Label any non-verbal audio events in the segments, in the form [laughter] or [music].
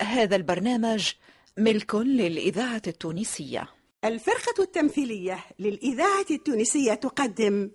هذا البرنامج ملك للإذاعة التونسية. الفرقة التمثيلية للإذاعة التونسية تقدم.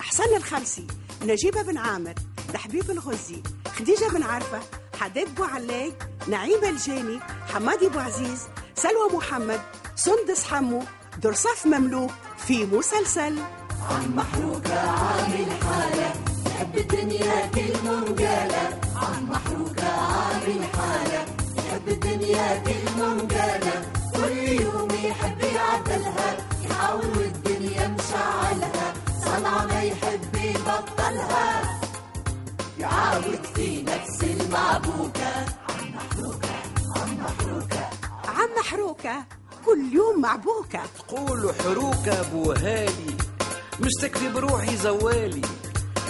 حسن الخلسي نجيب بن عامر لحبيب الغزي خديجة بن عرفة حداد بوعلاي نعيمة الجاني حمادي بوعزيز سلوى محمد سندس حمو درصاف مملوك في مسلسل. عم محروقة عامل حالة يحب الدنيا كلمة وقالة عم محروقة عامل حالة يحب الدنيا كلمة وقالة كل يوم يحب يعدلها. يحاول والدنيا مشعلها. صنعة ما يحب يبطلها. يعاود في نفس المعبوكة. عم محروقة عم محروقة. عم محروكة كل يوم معبوكة. تقولوا حروكة بوهالي مستكفي بروحي زوالي.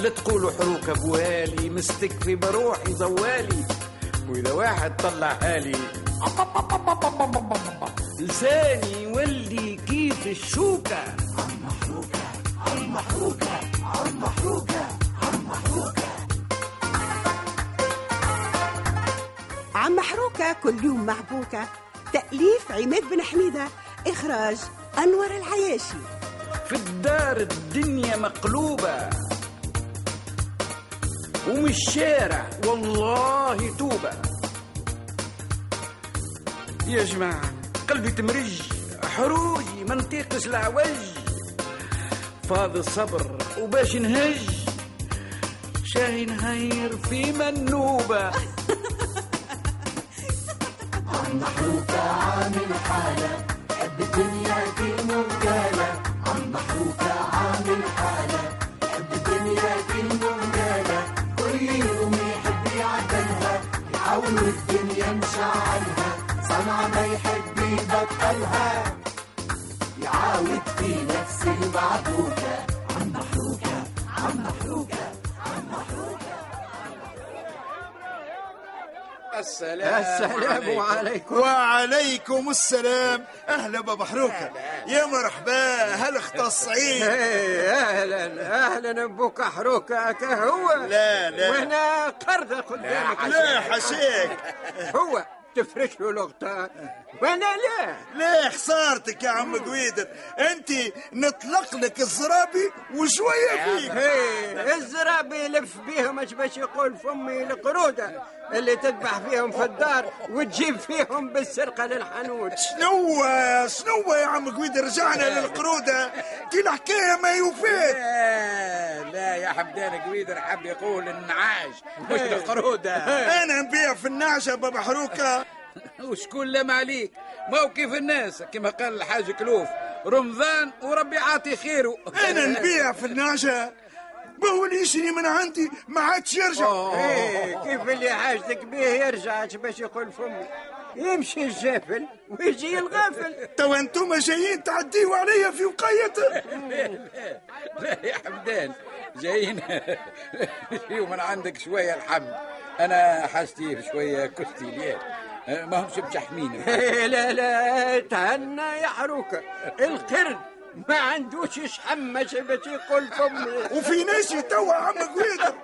لا تقولوا حروكة بوهالي مستكفي بروحي زوالي. وإذا واحد طلع هالي لساني يولي كيف الشوكة. عم محروكة كل يوم معبوكة تأليف عماد بن حميدة إخراج أنور العياشي. في الدار الدنيا مقلوبة. ومن الشارع. والله توبة. يا جماعة قلبي تمرج. حروجي ما نطيقش العوج. فاض الصبر وباش نهج شاهي نهير في منوبة. [laughs] عم محروقة يبطلها يعاود في نفس المعبوكة عم محروقة عم محروقة السلام السلام عليكم. وعليكم السلام. أهلا بابا حروكه يا مرحبا. هل اختص عيد [laughs] إيه، أهلا أهلا أبوك حروكه كهو لا، لا. وهنا قرده قدامك. لا حشيك. هو. تفرش له وأنا لا. ليه خسارتك يا عم قويدر انت نطلق لك الزرابي وشوية فيك. الزرابي يلف بيهم إيش باش يقول فمي القرودة اللي تذبح فيهم في الدار وتجيب فيهم بالسرقة للحانوت. شنو شنو يا عم قويدر رجعنا للقرودة. دي الحكاية ما يوفيت لا لا يا حمدان قويدر حب يقول النعاش مش القرودة. أنا نبيع في النعشة بابا حروكة. [laughs] وشكون لام عليك كيف الناس. كما قال الحاج كلوف رمضان وربي عاطي خيره [laughs] أنا نبيع في النعشه بهو اللي يشري من عندي ما عادش يرجع. إيه كيف اللي حاجتك به يرجع؟ باش يقول فمي يمشي الجافل ويجي الغافل. [laughs] تو أنتم جايين تعديوا عليا في وقايته لا يا حمدان جايين. من عندك شوية الحمد. أنا حاجتي شوية كستيليات ما همش إيه، [laughs] لا لا تهنى يا حروكه القرد ما عندوش شحم إيش باش يقول فمي وفي ناس توا عم قويدر [laughs]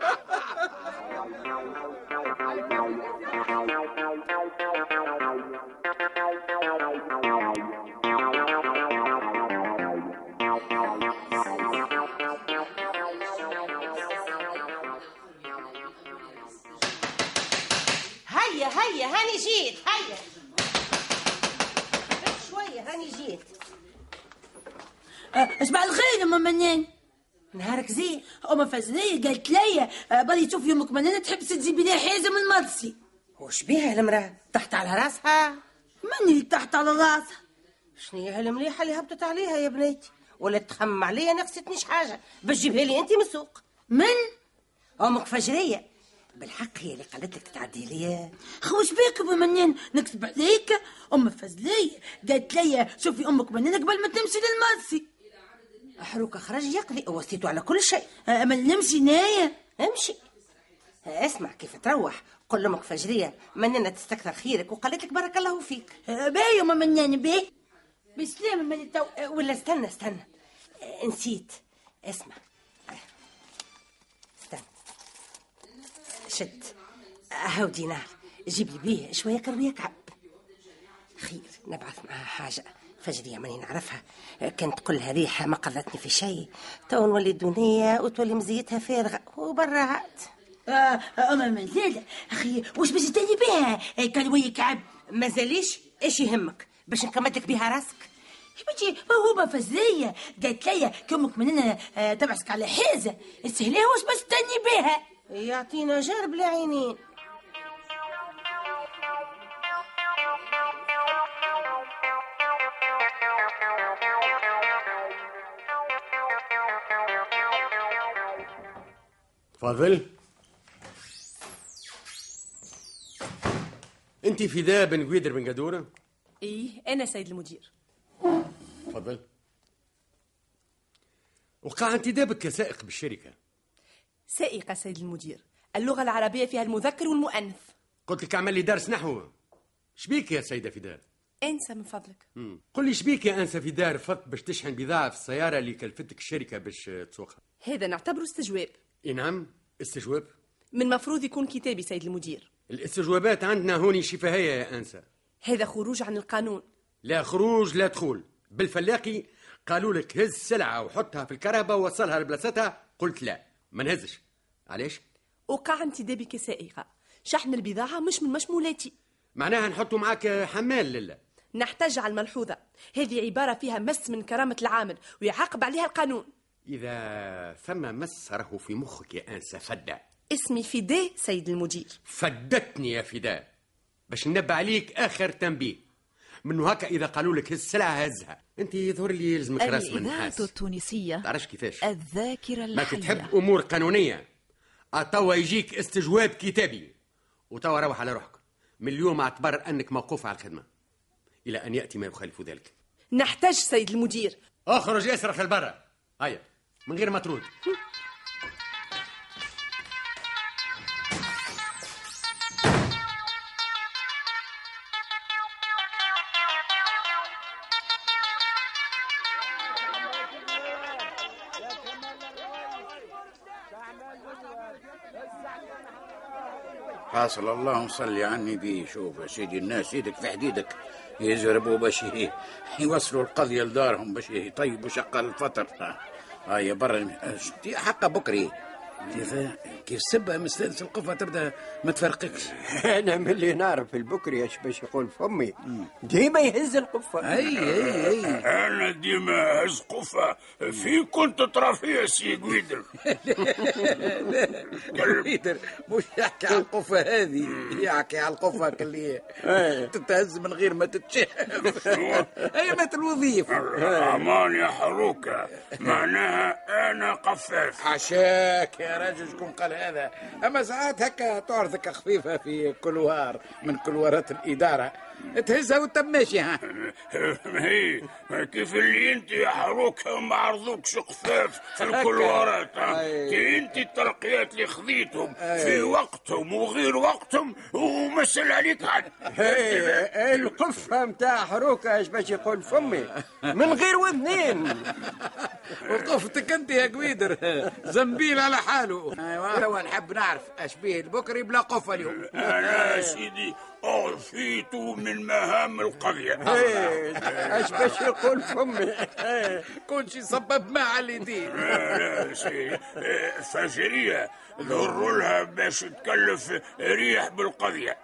جيت هيا. شوية هاني جيت. اسمع الخير أم منان نهارك زين. أم فزلية قالت لي آه، بالي تشوف يمك منان تحب تجيبي لي حازم المرسي وش بيها المرأة تحت على راسها؟ من اللي تحت على راسها؟ شنو هي المليحة اللي هبطت عليها يا بنيتي ولا تخمم عليا نقصتنيش حاجة. باش تجيبها لي أنت من السوق. من؟ أمك فجرية. بالحق هي اللي قالت لك تتعدي لي خوش بيك ام منان نكتب عليك. أم فزلية قالت لي شوفي أمك منان قبل ما تمشي للمرسي. حروك خرج يقضي. وصيته على كل شيء. آه، ما نمشي نايا امشي. اسمع كيف تروح. قل لأمك فجرية. مننا تستكثر خيرك؟ وقالت لك بارك الله فيك. باهي أم منان باهي بسلامة من التو أه، ولا استنى استنى. أه، نسيت. اسمع. شد. هاو دينار جيب لي بيه شوية كرويه كعب. خير نبعث معها حاجة. فجرية ماني نعرفها. كانت كلها ريحة ما قضتني في شيء. تو نولي دونية وتولي مزيتها فارغة. وبرا عاد. آه أما مازال أخي واش باش تاني بها؟ كروية كعب. مازاليش؟ إيش يهمك؟ باش نكمدك بها راسك. بنتي هو فزية قالت لي كمك مننا آه، تبعسك على حيزة السهلة واش باش تاني بها؟ يعطينا جرب العينين تفضل انت فداء بن قويدر بن قدوره إيه أنا سيد المدير. تفضل وقع انتدابك كسائق بالشركة. سائقة سيد المدير. اللغة العربية فيها المذكر والمؤنث. قلت لك اعمل لي درس نحو. شبيك يا سيدة فداء انسى من فضلك. قل لي شبيك يا انسه فداء رفضت باش تشحن بضاعه في السياره اللي كلفتك الشركة باش تسوقها. هذا نعتبره استجواب. إي نعم استجواب. من مفروض يكون كتابي سيد المدير. الاستجوابات عندنا هوني شفهية يا انسه هذا خروج عن القانون. لا خروج لا دخول. بالفلاقي قالوا لك هز سلعة وحطها في الكرهبه ووصلها لبلاصتها. قلت لا. ما نهزش. علاش؟ وقع انتدابي كسائقة شحن البضاعة مش من مشمولاتي. معناها نحطوا معاك حمال لله نحتاج على الملحوظة. هذه عبارة فيها مس من كرامة العامل ويعاقب عليها القانون. إذا ثم مس راهو في مخك يا انسه فده اسمي فداء سيد المدير. فدتني يا فداء. باش ننبه عليك آخر تنبيه. منه هكا إذا قالوا لك هز سلعه هزها. أنت يظهر لي يلزمك رأس من الإذاعة نحاس التونسية تعرفش كيفاش؟ الذاكرة ما الحية. تحب أمور قانونية. توا يجيك استجواب كتابي. وتوا روح على روحك. من اليوم أعتبر أنك موقوف على الخدمة. إلى أن يأتي ما يخالف ذلك. نحتاج سيد المدير. أخرج اصرخ لبرا هيا. من غير ما ترد. حاصل اللهم صل على النبي شوف يا سيدي الناس يدك في حديدك يزربوا باش يوصلوا القضية لدارهم باش يطيبوا شقة الفطر. هاي برا. حقا بكري. كيف سبها مستانس القفة تبدأ ما تفرقكش. [laughs] أنا من اللي نعرف البكري إيش باش يقول فمي ديما يهز القفه أي أي أي. أنا ديما هز قفة في كنت ترى فيها سي قويدر [laughs] قويدر مش يحكي على القفة هذه. يحكي على القفة اللي [laughs] تتهز من غير ما تتشاف. هي مات الوظيفة أمان يا حروكة معناها أنا قفاف. عشاك يا راجل شكون قال هذا. أما ساعات هكا تعرضك خفيفة في كلوار من كلوارات الإدارة. تهزها وانت ماشي ها؟ [laughs] هي كيف اللي انت يا حروكة ما عرضوكش قفاف في الكلوارات ها؟ كي انت الترقيات اللي خذيتهم في وقتهم وغير وقتهم ومثل عليك عاد. [laughs] هي القفة متاع حروكه إيش باش يقول فمي؟ من غير وذنين [laughs] وقفتك انت يا قويدر زنبيل على حاله. أيوا نحب نعرف اش بيه البكري بلا قفة اليوم. أنا سيدي اعفيت من مهام القرية. إيش باش يقول فمي؟ كل شي سبب ما على لا [laughs] سي فجرية. ذر لها باش تكلف ريح بالقضية.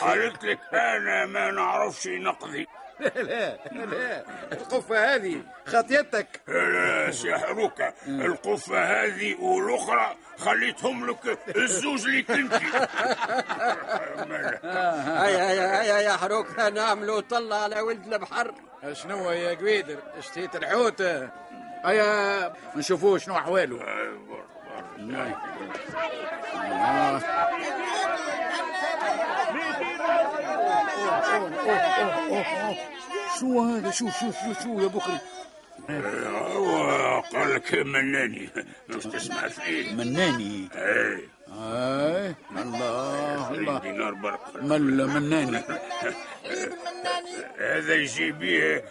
قالت لك أنا ما نعرفش نقضي. لا لا لا. القفة هذه خطيتك. لا سي حروكة القفة هذه والأخرى خليتهم لك الزوج اللي كنتي هيا هيا هيا يا حروكه نعملوا طلة على ولد البحر شنو يا قويدر؟ اشتيت الحوت؟ هيا نشوفوه شنو أحواله آه. شو هذا؟ شو شو شو شو يا بكري؟ هو قال لك مناني مش تسمع فيه مناني اي [laughs] اي الله الله دينار برك مل مناني مناني هذا يجيبيه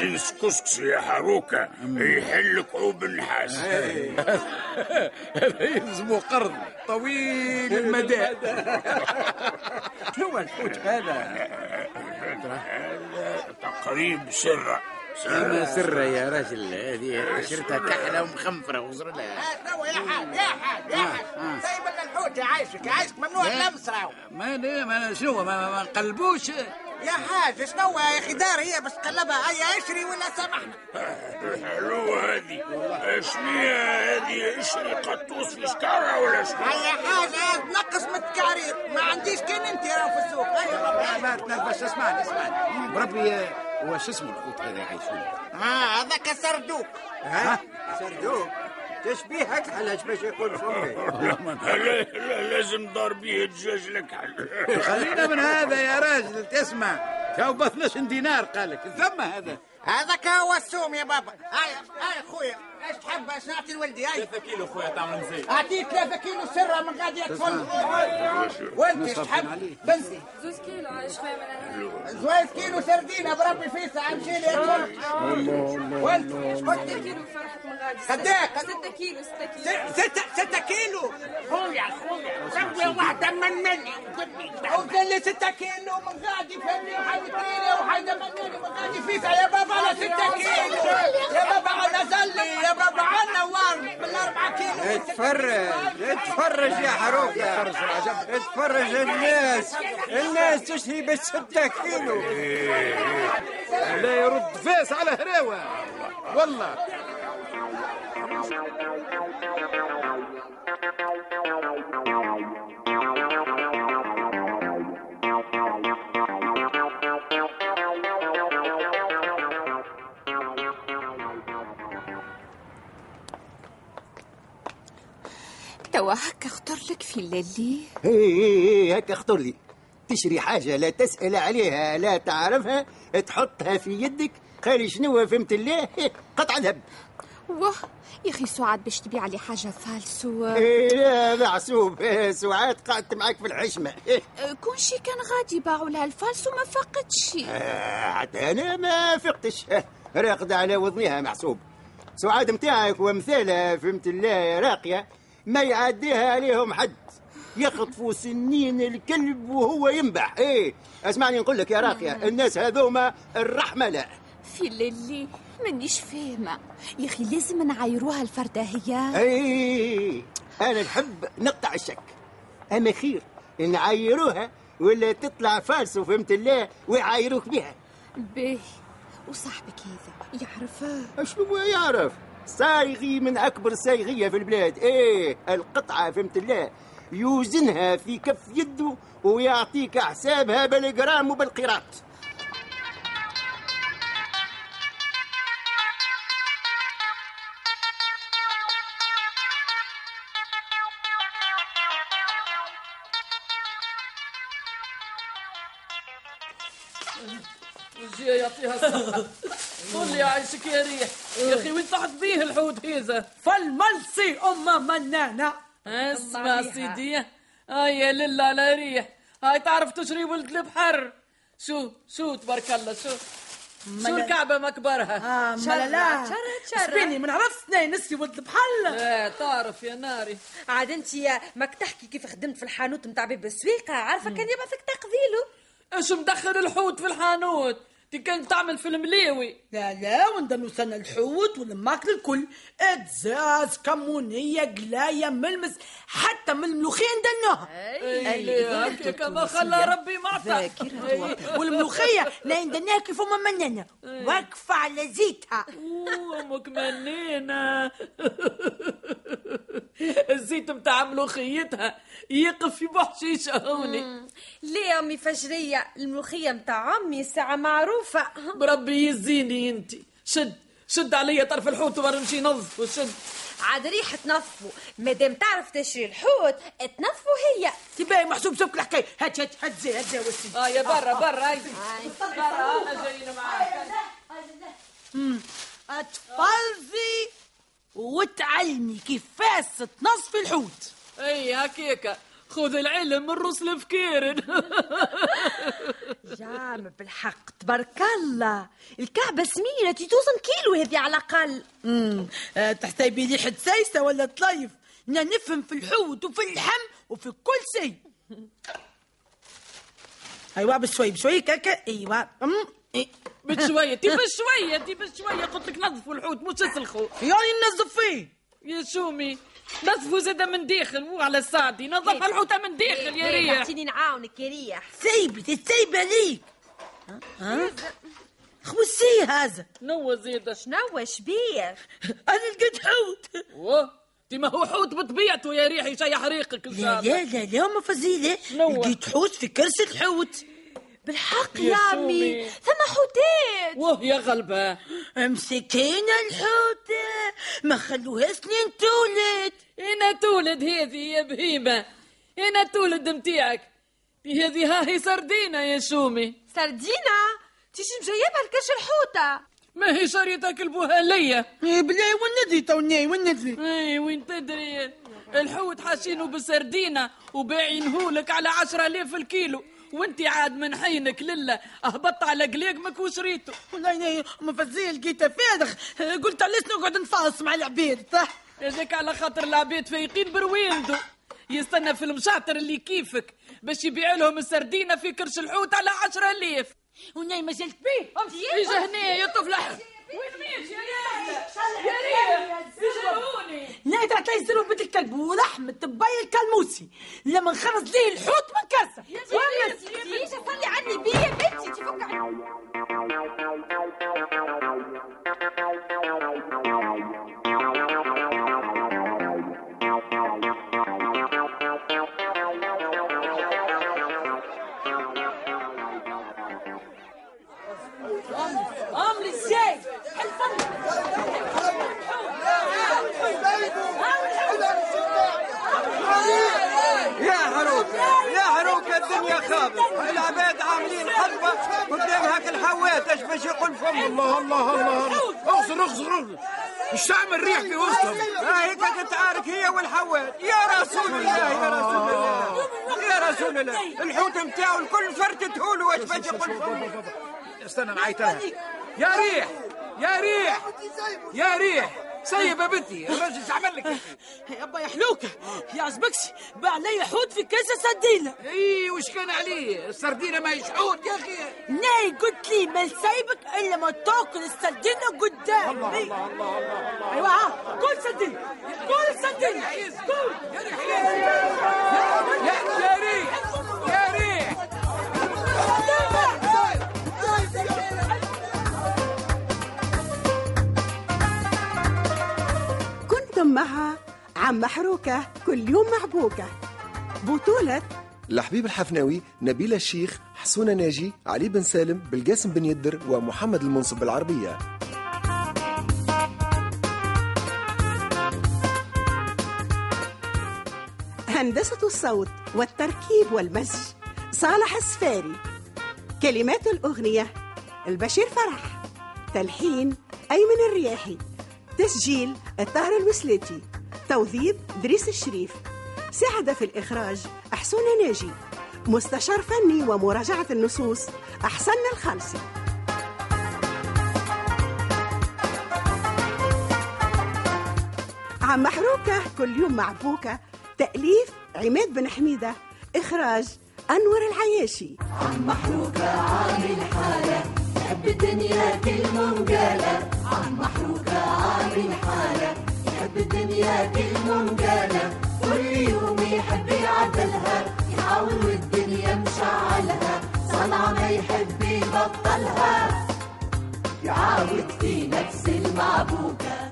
جنس كسكس يا حروكة يحل كعوب النحاس هذا يلزمه قرض طويل المدى. شنو الحوت هذا؟ هذا تقريب سرة. ما سر يا راجل. هذه عشرتها كحلة ومخنفرة وزر لها. آه، يا حاج يا حاج يا حاج. سايب لنا الحوت يعيشك يعيشك ممنوع. اللمس راهو ما لا ما شنو ما, ما, ما نقلبوش؟ يا حاج شنو يا أخي؟ دار هي باش تقلبها هيا اشري ولا سامحنا حلوة هذه. شنية هذه؟ اشري قطوس في شكارة ولا شنو؟ هيا حاجة نقص من التكارير. ما عنديش كان أنت راهو في السوق. هيا ما اسمعني اسمعني. بربي واش اسمه الحوت هذا يعيشون ها هذاك سردوك ها؟ سردوك تشبيهك علاش باش يقول فمي لا لا لازم دار بيه دجاج لك. خلينا من هذا يا راجل تسمع. تو ب 12 دينار قالك ثم هذا. هذاك هو السوم يا بابا. هيا هيا خويا اش تحب؟ اش نعطي لولدي؟ هاي 3 كيلو خويا تاع منزي اعطيك 3 كيلو سرة من غادي يطفل وانت اش تحب؟ بنزي. زوز كيلو شوية من زوز كيلو سردينة بربي فيسع امشي لي يطفل وانت قلت؟ 6 كيلو فرحت من غادي صدق؟ 6 كيلو 6 كيلو. 6 6 كيلو؟ خويا خويا سوي واحدة من مني. قلت لي 6 كيلو من غادي فهمني وحيديني وحيدمني من غادي فيسع يا بابا أنا 6 اتفرج اتفرج يا حروكة اتفرج الناس الناس تشتري بالستة كيلو لا يرد فاس على هراوة. والله. توا هكا اختار لك في الليلي إيه هكا اخطر لي. تشري حاجة لا تسأل عليها لا تعرفها تحطها في يدك. قال شنو فهمت الله [laughs] قطع ذهب واه يا أخي سعاد باش تبيع لي حاجة فالسو. إيه لا معسوب ساعات قعدت معك في الحشمة. إيه، [laughs] كون شي كان غادي باعوا لها الفالسو ما فقدش. آه، حتى أنا ما فقتش. آه، [laughs] راقدة على وضنها محسوب سعاد متاعك ومثالها فهمت الله راقية. ما يعديها عليهم حد. يخطفوا سنين الكلب وهو ينبح. إيه أسمعني نقول لك يا راقية الناس هذوما الرحمة لا في الليلي مانيش فاهمة. يا أخي لازم نعايروها الفردة هي. إيه أنا نحب نقطع الشك. أما خير نعايروها ولا تطلع فالسو فهمت الله ويعايروك بها. باهي. وصاحبك هذا يعرفها شنو يعرف؟ صايغي من أكبر صايغيه في البلاد. إيه القطعة فهمت الله؟ يوزنها في كف يده ويعطيك حسابها بالجرام وبالقيراط. يعطيها الصحة [laughs] قول لي عايشك يا ريح. يا أخي وين طحت بيه الحوت هذا فالملسي أم منانة. أسمع سيدي. هيا لله على ريح. هاي تعرف تشري ولد البحر؟ شو شو تبارك الله شو؟ شو الكعبة مكبرها؟ آه ما لا. سبيني ما نعرفش اثنين نسي ولد البحل لا تعرف يا ناري. عاد انت يا ماك تحكي كيف خدمت في الحانوت نتاع باب السويقة؟ عارفة كان يبقى فيك تقذيله. إيش مدخل الحوت في الحانوت؟ دي كان تعمل في المليوي لا لا وندنو سنة الحوت والماكل الكل. إتزاز كمونية قلاية ملمس حتى من الملوخية ندنوها أي هكاك ما خلى ربي معطى والملوخية لا ندناها كيف هما منانة واقفة على زيتها. أمك منينة [laughs] الزيت متاع ملوخيتها يقف في بحشيش هوني ليه يا أمي فجرية؟ الملوخية متاع أمي ساعة معروفة. بربي يزيني أنت. شد شد عليا طرف الحوت ونمشي نظف وشد عاد ريحه تنظفوا مادام تعرف تشري الحوت تنظفوا هي. تباهي محسوب شوف الحكاية هات هات هات زي هات زي وسي آه يا برا برا هاي. برا. أنا جايين معاك. اتفلفي وتعلمي كيفاش تنصفي الحوت. أي هكيكا خذ العلم من رسل فكير [laughs] جام بالحق تبارك الله. الكعبة سمينة توزن كيلو هذه على الأقل. امم آه، تحسبي لي حد سايسة ولا طليف أنا نفهم في الحوت وفي اللحم وفي كل شيء. [laughs] ايوا بشوي بشوي كاكا. ايوا إيه. بشوية تي بشوية تي بشوية قلت لك نظفوا الحوت مش اسلخوا يعني ننظف فيه. يا شومي نظفوا زادة من داخل مو على الساعدي نظف الحوتة من داخل يا ريح. اعطيني نعاونك يا ريح. سيبت السيبة ليك ها؟ خوسي هذا. نو زيادة شنو شبيه أنا لقيت حوت. واه تي ما هو حوت بطبيعته يا ريحي شي يحريقك ان لا شاء الله لا لا لا ما فزيلة. شنو؟ لقيت حوت في كرسي الحوت بالحق يا يا عمي. ثم حوتات واه يا غلبة. مسكينة الحوت. ما خلوها سنين تولد. إنا تولد هذه يا بهيمة. إنا تولد متاعك. هذه ها هي سردينة يا شومي. سردينة؟ تيجي مجيبها الكش الحوتة. ما هي شريطة كلبوها ليا. إيه بلاي وين ندري توني وين ندري إي وين تدري؟ الحوت حاشينه بسردينة وبايعينهولك على عشرة آلاف الكيلو. وانت عاد من حينك لله. أهبطت على قليقمك وشريته والله ما فزيه لقيتها فارغ قلت علاش نقعد نفاص مع العباد صح هذاك على خاطر العباد فايقين برويندو. يستنى في المشاطر اللي كيفك باش يبيع لهم السردينة في كرش الحوت على عشرة آلاف وناي ما زلت بيه اجا هنا يا طفل أحمد. وين ماشي يا ريح يا ريح اجاوني لا ترى زرو بنت الكلب ولحم الطباية الكلموسي. لما نخرج ليه الحوت من كاسة. تيجي صلي عني بيه يا بنتي. تفك يا رسول الله الحوت متاعه الكل فرتته له إيش باش يقول استنى نعيط لها يا ريح يا ريح. يا ريح. سيب يا بنتي. الراجل إيش عمل لك؟ يا أبا يا حلوكة يا عزبكش باع لي حوت في كاسة سردينة اي وش كان عليه؟ السردينة ما يشحوت يا أخي. ناي قلت لي ما سايبك إلا ما تاكل السردينة قدامي الله الله الله الله أيوه ها كل سردينة كل سردينة. كل. يا يا ريح. كنتم مع عم محروكة كل يوم محبوكة. بطولة لحبيب الحفناوي نبيل الشيخ حسونة ناجي علي بن سالم بالقاسم بن يدر ومحمد المنصب بالعربية. هندسة الصوت والتركيب والمزج صالح السفاري. كلمات الأغنية البشير فرح. تلحين أيمن الرياحي. تسجيل الطاهر الوسلاتي توظيف دريس الشريف. ساعد في الإخراج أحسون ناجي. مستشار فني ومراجعة النصوص أحسن الخالصي عم محروكة كل يوم مع بوكة تأليف عماد بن حميدة. إخراج أنور العياشي. محروكة عامل حالة. يحب الدنيا كل منقالة عم محروكة عامل حالة. يحب الدنيا كل منقالة كل يوم يحب يعدلها. يحاول والدنيا مشعلها. صنعة ما يحب يبطلها. يعاود في نفس المعبوكة